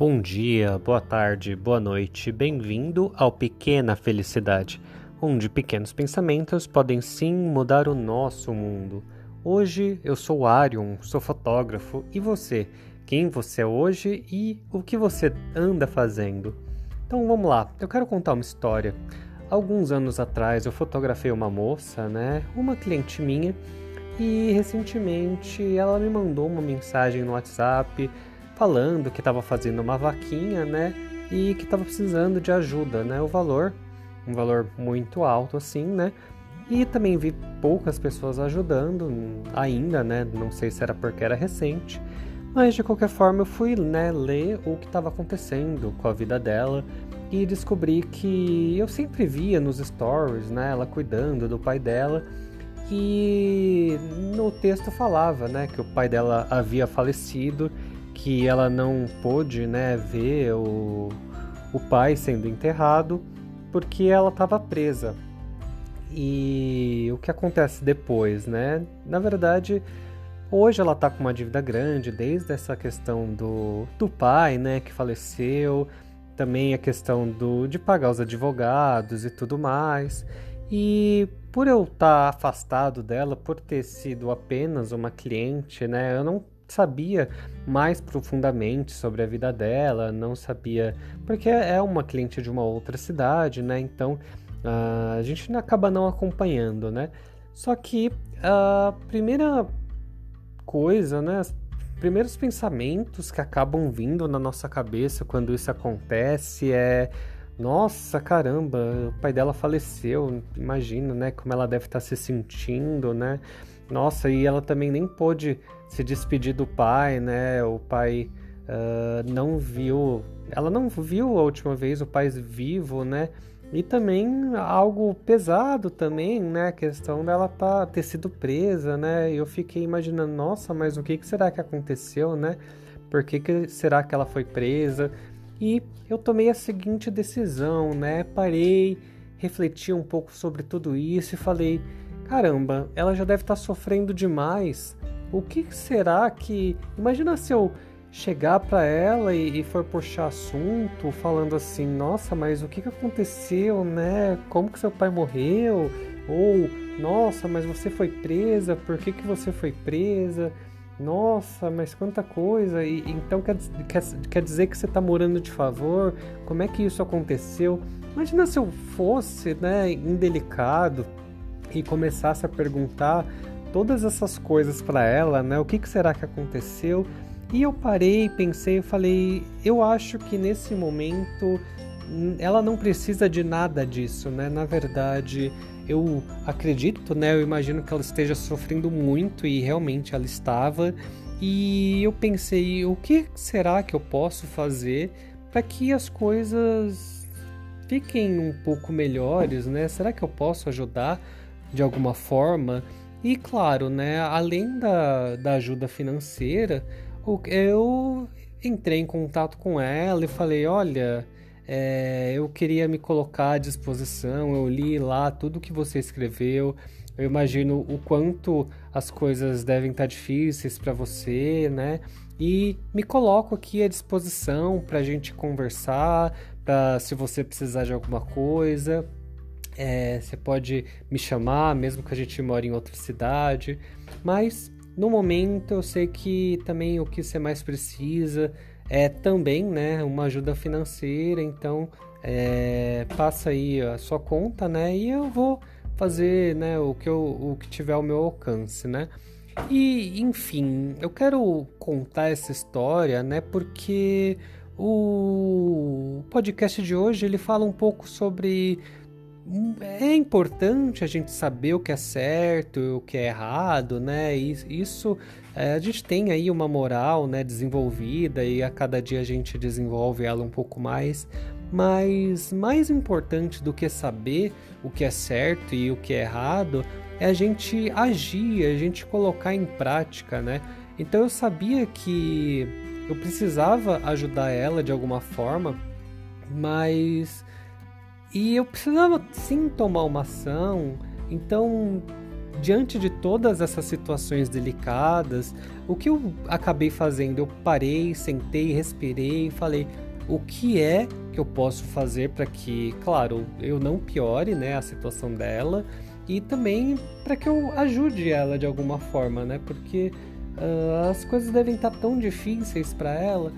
Bom dia, boa tarde, boa noite, bem-vindo ao Pequena Felicidade, onde pequenos pensamentos podem sim mudar o nosso mundo. Hoje eu sou Arion, sou fotógrafo, e você? Quem você é hoje e o que você anda fazendo? Então vamos lá, eu quero contar uma história. Alguns anos atrás eu fotografei uma moça, né, uma cliente minha, e recentemente ela me mandou uma mensagem no WhatsApp falando que estava fazendo uma vaquinha, né? E que estava precisando de ajuda, né? O valor, um valor muito alto assim, né? E também vi poucas pessoas ajudando ainda, né? Não sei se era porque era recente, mas de qualquer forma eu fui, né, ler o que estava acontecendo com a vida dela e descobri que eu sempre via nos stories, né, ela cuidando do pai dela e no texto falava, né, que o pai dela havia falecido, que ela não pôde, né, ver o, o pai sendo enterrado porque ela estava presa. E o que acontece depois, né? Na verdade, hoje ela está com uma dívida grande, desde essa questão do, do pai, né, que faleceu, também a questão do, de pagar os advogados e tudo mais. E por eu estar tá afastado dela, por ter sido apenas uma cliente, né, eu não sabia mais profundamente sobre a vida dela, não sabia, porque é uma cliente de uma outra cidade, né, então uh, a gente acaba não acompanhando, né. Só que a primeira coisa, né, os primeiros pensamentos que acabam vindo na nossa cabeça quando isso acontece é nossa, caramba, o pai dela faleceu, imagina, né, como ela deve estar se sentindo, né? Nossa, e ela também nem pôde se despedir do pai, né? O pai uh, não viu, ela não viu a última vez o pai vivo, né? E também algo pesado também, né? A questão dela tá, ter sido presa, né? Eu fiquei imaginando, nossa, mas o que, que será que aconteceu, né? Por que, que será que ela foi presa? E eu tomei a seguinte decisão, né? Parei, refleti um pouco sobre tudo isso e falei: caramba, ela já deve estar tá sofrendo demais. O que será que. Imagina se eu chegar para ela e, e, for puxar assunto, falando assim: nossa, mas o que, que aconteceu, né? Como que seu pai morreu? Ou, nossa, mas você foi presa, por que, que você foi presa? Nossa, mas quanta coisa! E, então quer, quer, quer dizer que você está morando de favor? Como é que isso aconteceu? Imagina se eu fosse né, indelicado e começasse a perguntar todas essas coisas para ela, né? O que, que será que aconteceu? E eu parei, pensei, falei, eu acho que nesse momento hum, ela não precisa de nada disso, né? Na verdade, eu acredito, né? Eu imagino que ela esteja sofrendo muito e realmente ela estava. E eu pensei, o que será que eu posso fazer para que as coisas fiquem um pouco melhores, né? Será que eu posso ajudar de alguma forma? E claro, né, além da, da ajuda financeira, eu entrei em contato com ela e falei, olha, é, eu queria me colocar à disposição, eu li lá tudo que você escreveu. Eu imagino o quanto as coisas devem estar difíceis para você, né? E me coloco aqui à disposição para a gente conversar, para se você precisar de alguma coisa, é, você pode me chamar, mesmo que a gente mora em outra cidade. Mas no momento eu sei que também o que você mais precisa é também né, uma ajuda financeira, então é, passa aí a sua conta, né? E eu vou fazer né, o, que eu, o que tiver ao meu alcance, né? E, enfim, eu quero contar essa história, né? Porque o podcast de hoje ele fala um pouco sobre é importante a gente saber o que é certo e o que é errado, né? Isso é, a gente tem aí uma moral, né, desenvolvida e a cada dia a gente desenvolve ela um pouco mais. Mas mais importante do que saber o que é certo e o que é errado é a gente agir, a gente colocar em prática, né? Então eu sabia que eu precisava ajudar ela de alguma forma, mas e eu precisava sim tomar uma ação, então diante de todas essas situações delicadas, o que eu acabei fazendo? Eu parei, sentei, respirei e falei: o que é que eu posso fazer para que, claro, eu não piore né, a situação dela e também para que eu ajude ela de alguma forma, né? Porque uh, as coisas devem estar tão difíceis para ela.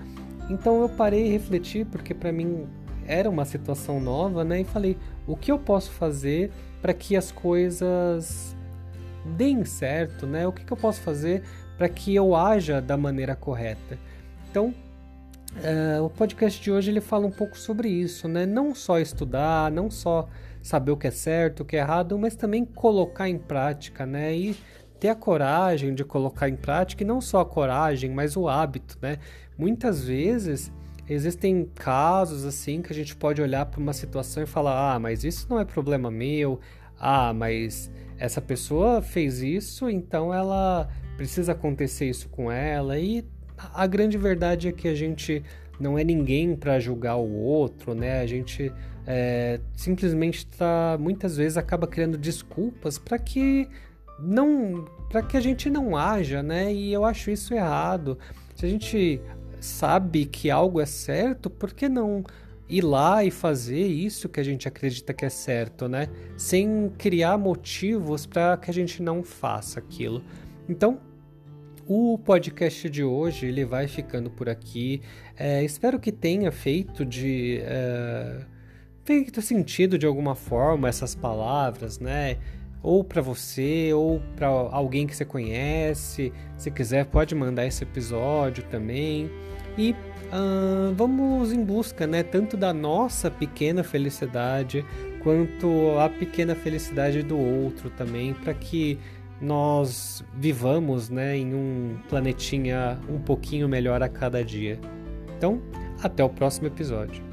Então eu parei e refleti, porque para mim era uma situação nova, né? E falei: o que eu posso fazer para que as coisas deem certo, né? O que, que eu posso fazer para que eu haja da maneira correta? Então, uh, o podcast de hoje ele fala um pouco sobre isso, né? Não só estudar, não só saber o que é certo, o que é errado, mas também colocar em prática, né? E ter a coragem de colocar em prática, e não só a coragem, mas o hábito, né? Muitas vezes existem casos assim que a gente pode olhar para uma situação e falar: ah, mas isso não é problema meu, ah, mas essa pessoa fez isso, então ela precisa acontecer isso com ela. E a grande verdade é que a gente não é ninguém para julgar o outro, né? A gente é, simplesmente tá, muitas vezes acaba criando desculpas para que não para que a gente não haja, né? E eu acho isso errado. Se a gente sabe que algo é certo, por que não ir lá e fazer isso que a gente acredita que é certo, né? Sem criar motivos para que a gente não faça aquilo. Então, o podcast de hoje ele vai ficando por aqui. É, espero que tenha feito de é, feito sentido de alguma forma essas palavras, né? Ou para você, ou para alguém que você conhece. Se quiser, pode mandar esse episódio também. E uh, vamos em busca, né? Tanto da nossa pequena felicidade quanto a pequena felicidade do outro também, para que nós vivamos né, em um planetinha um pouquinho melhor a cada dia. Então, até o próximo episódio.